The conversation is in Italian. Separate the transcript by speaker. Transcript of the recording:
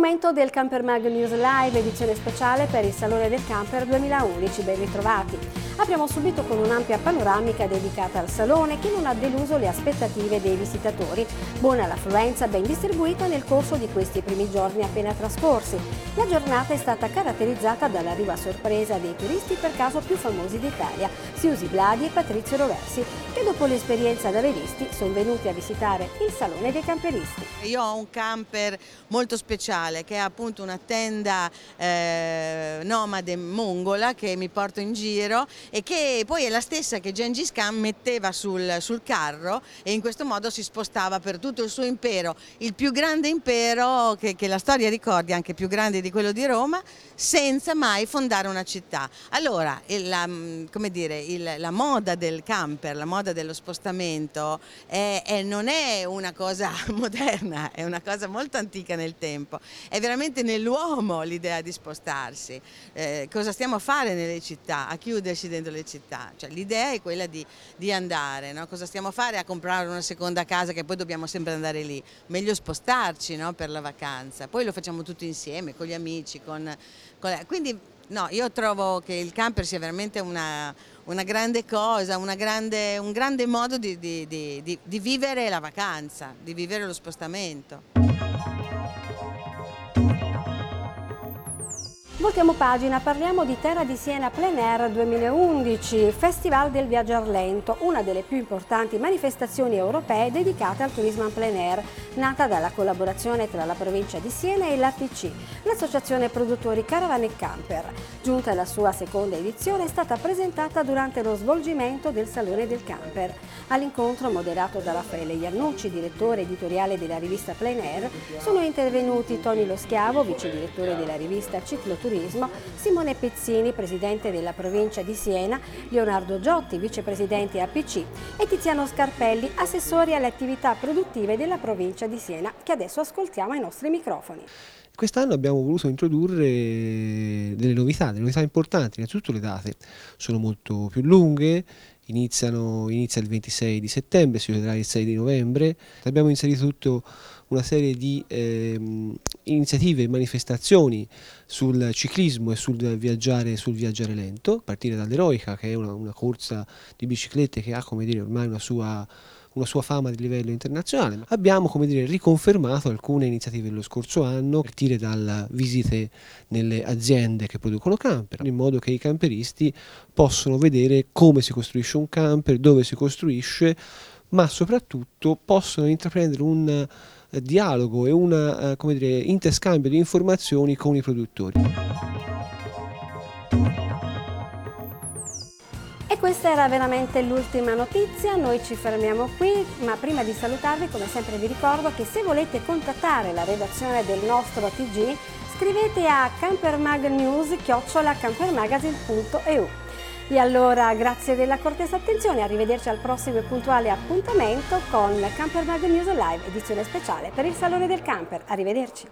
Speaker 1: momento del Camper Mag News Live, edizione speciale per il Salone del Camper 2011. Ben ritrovati. Apriamo subito con un'ampia panoramica dedicata al salone che non ha deluso le aspettative dei visitatori. Buona l'affluenza ben distribuita nel corso di questi primi giorni appena trascorsi. La giornata è stata caratterizzata dall'arrivo a sorpresa dei turisti per caso più famosi d'Italia, Siusi Bladi e Patrizio Roversi, che dopo l'esperienza da revisti sono venuti a visitare il Salone dei Camperisti.
Speaker 2: Io ho un camper molto speciale che è appunto una tenda eh, nomade mongola che mi porto in giro e che poi è la stessa che Gengis Khan metteva sul, sul carro e in questo modo si spostava per tutto il suo impero, il più grande impero che, che la storia ricordi, anche più grande di quello di Roma, senza mai fondare una città. Allora, la, dire, il, la moda del camper, la moda dello spostamento è, è, non è una cosa moderna, è una cosa molto antica nel tempo, è veramente nell'uomo l'idea di spostarsi. Eh, cosa stiamo a fare nelle città? A chiudersi dentro dentro le città, cioè, l'idea è quella di, di andare, no? cosa stiamo a fare? A comprare una seconda casa che poi dobbiamo sempre andare lì, meglio spostarci no? per la vacanza, poi lo facciamo tutti insieme, con gli amici, con, con... quindi no, io trovo che il camper sia veramente una, una grande cosa, una grande, un grande modo di, di, di vivere la vacanza, di vivere lo spostamento.
Speaker 1: Voltiamo pagina, parliamo di Terra di Siena Plein Air 2011, Festival del Viaggiar Lento, una delle più importanti manifestazioni europee dedicate al turismo en plein air, nata dalla collaborazione tra la provincia di Siena e l'APC, l'associazione produttori Caravan e Camper. Giunta alla sua seconda edizione è stata presentata durante lo svolgimento del Salone del Camper. All'incontro, moderato da Raffaele Iannucci, direttore editoriale della rivista Plein Air, sono intervenuti Tony Lo Schiavo, vice direttore della rivista Turismo, Simone Pezzini, presidente della provincia di Siena, Leonardo Giotti, vicepresidente APC e Tiziano Scarpelli, assessori alle attività produttive della provincia di Siena, che adesso ascoltiamo ai nostri microfoni.
Speaker 3: Quest'anno abbiamo voluto introdurre delle novità, delle novità importanti, innanzitutto le date sono molto più lunghe, Iniziano, inizia il 26 di settembre, si vedrà il 6 di novembre. Abbiamo inserito tutta una serie di ehm, iniziative e manifestazioni sul ciclismo e sul viaggiare, sul viaggiare lento, a partire dall'Eroica, che è una, una corsa di biciclette che ha come dire, ormai una sua una sua fama di livello internazionale. Abbiamo come dire, riconfermato alcune iniziative dello scorso anno, a partire dalle visite nelle aziende che producono camper, in modo che i camperisti possano vedere come si costruisce un camper, dove si costruisce, ma soprattutto possono intraprendere un eh, dialogo e un eh, interscambio di informazioni con i produttori.
Speaker 1: Questa era veramente l'ultima notizia, noi ci fermiamo qui, ma prima di salutarvi come sempre vi ricordo che se volete contattare la redazione del nostro TG scrivete a campermagnews.campermagazine.eu e allora grazie della cortesa attenzione, arrivederci al prossimo e puntuale appuntamento con Camper Mag News Live, edizione speciale per il Salone del Camper. Arrivederci.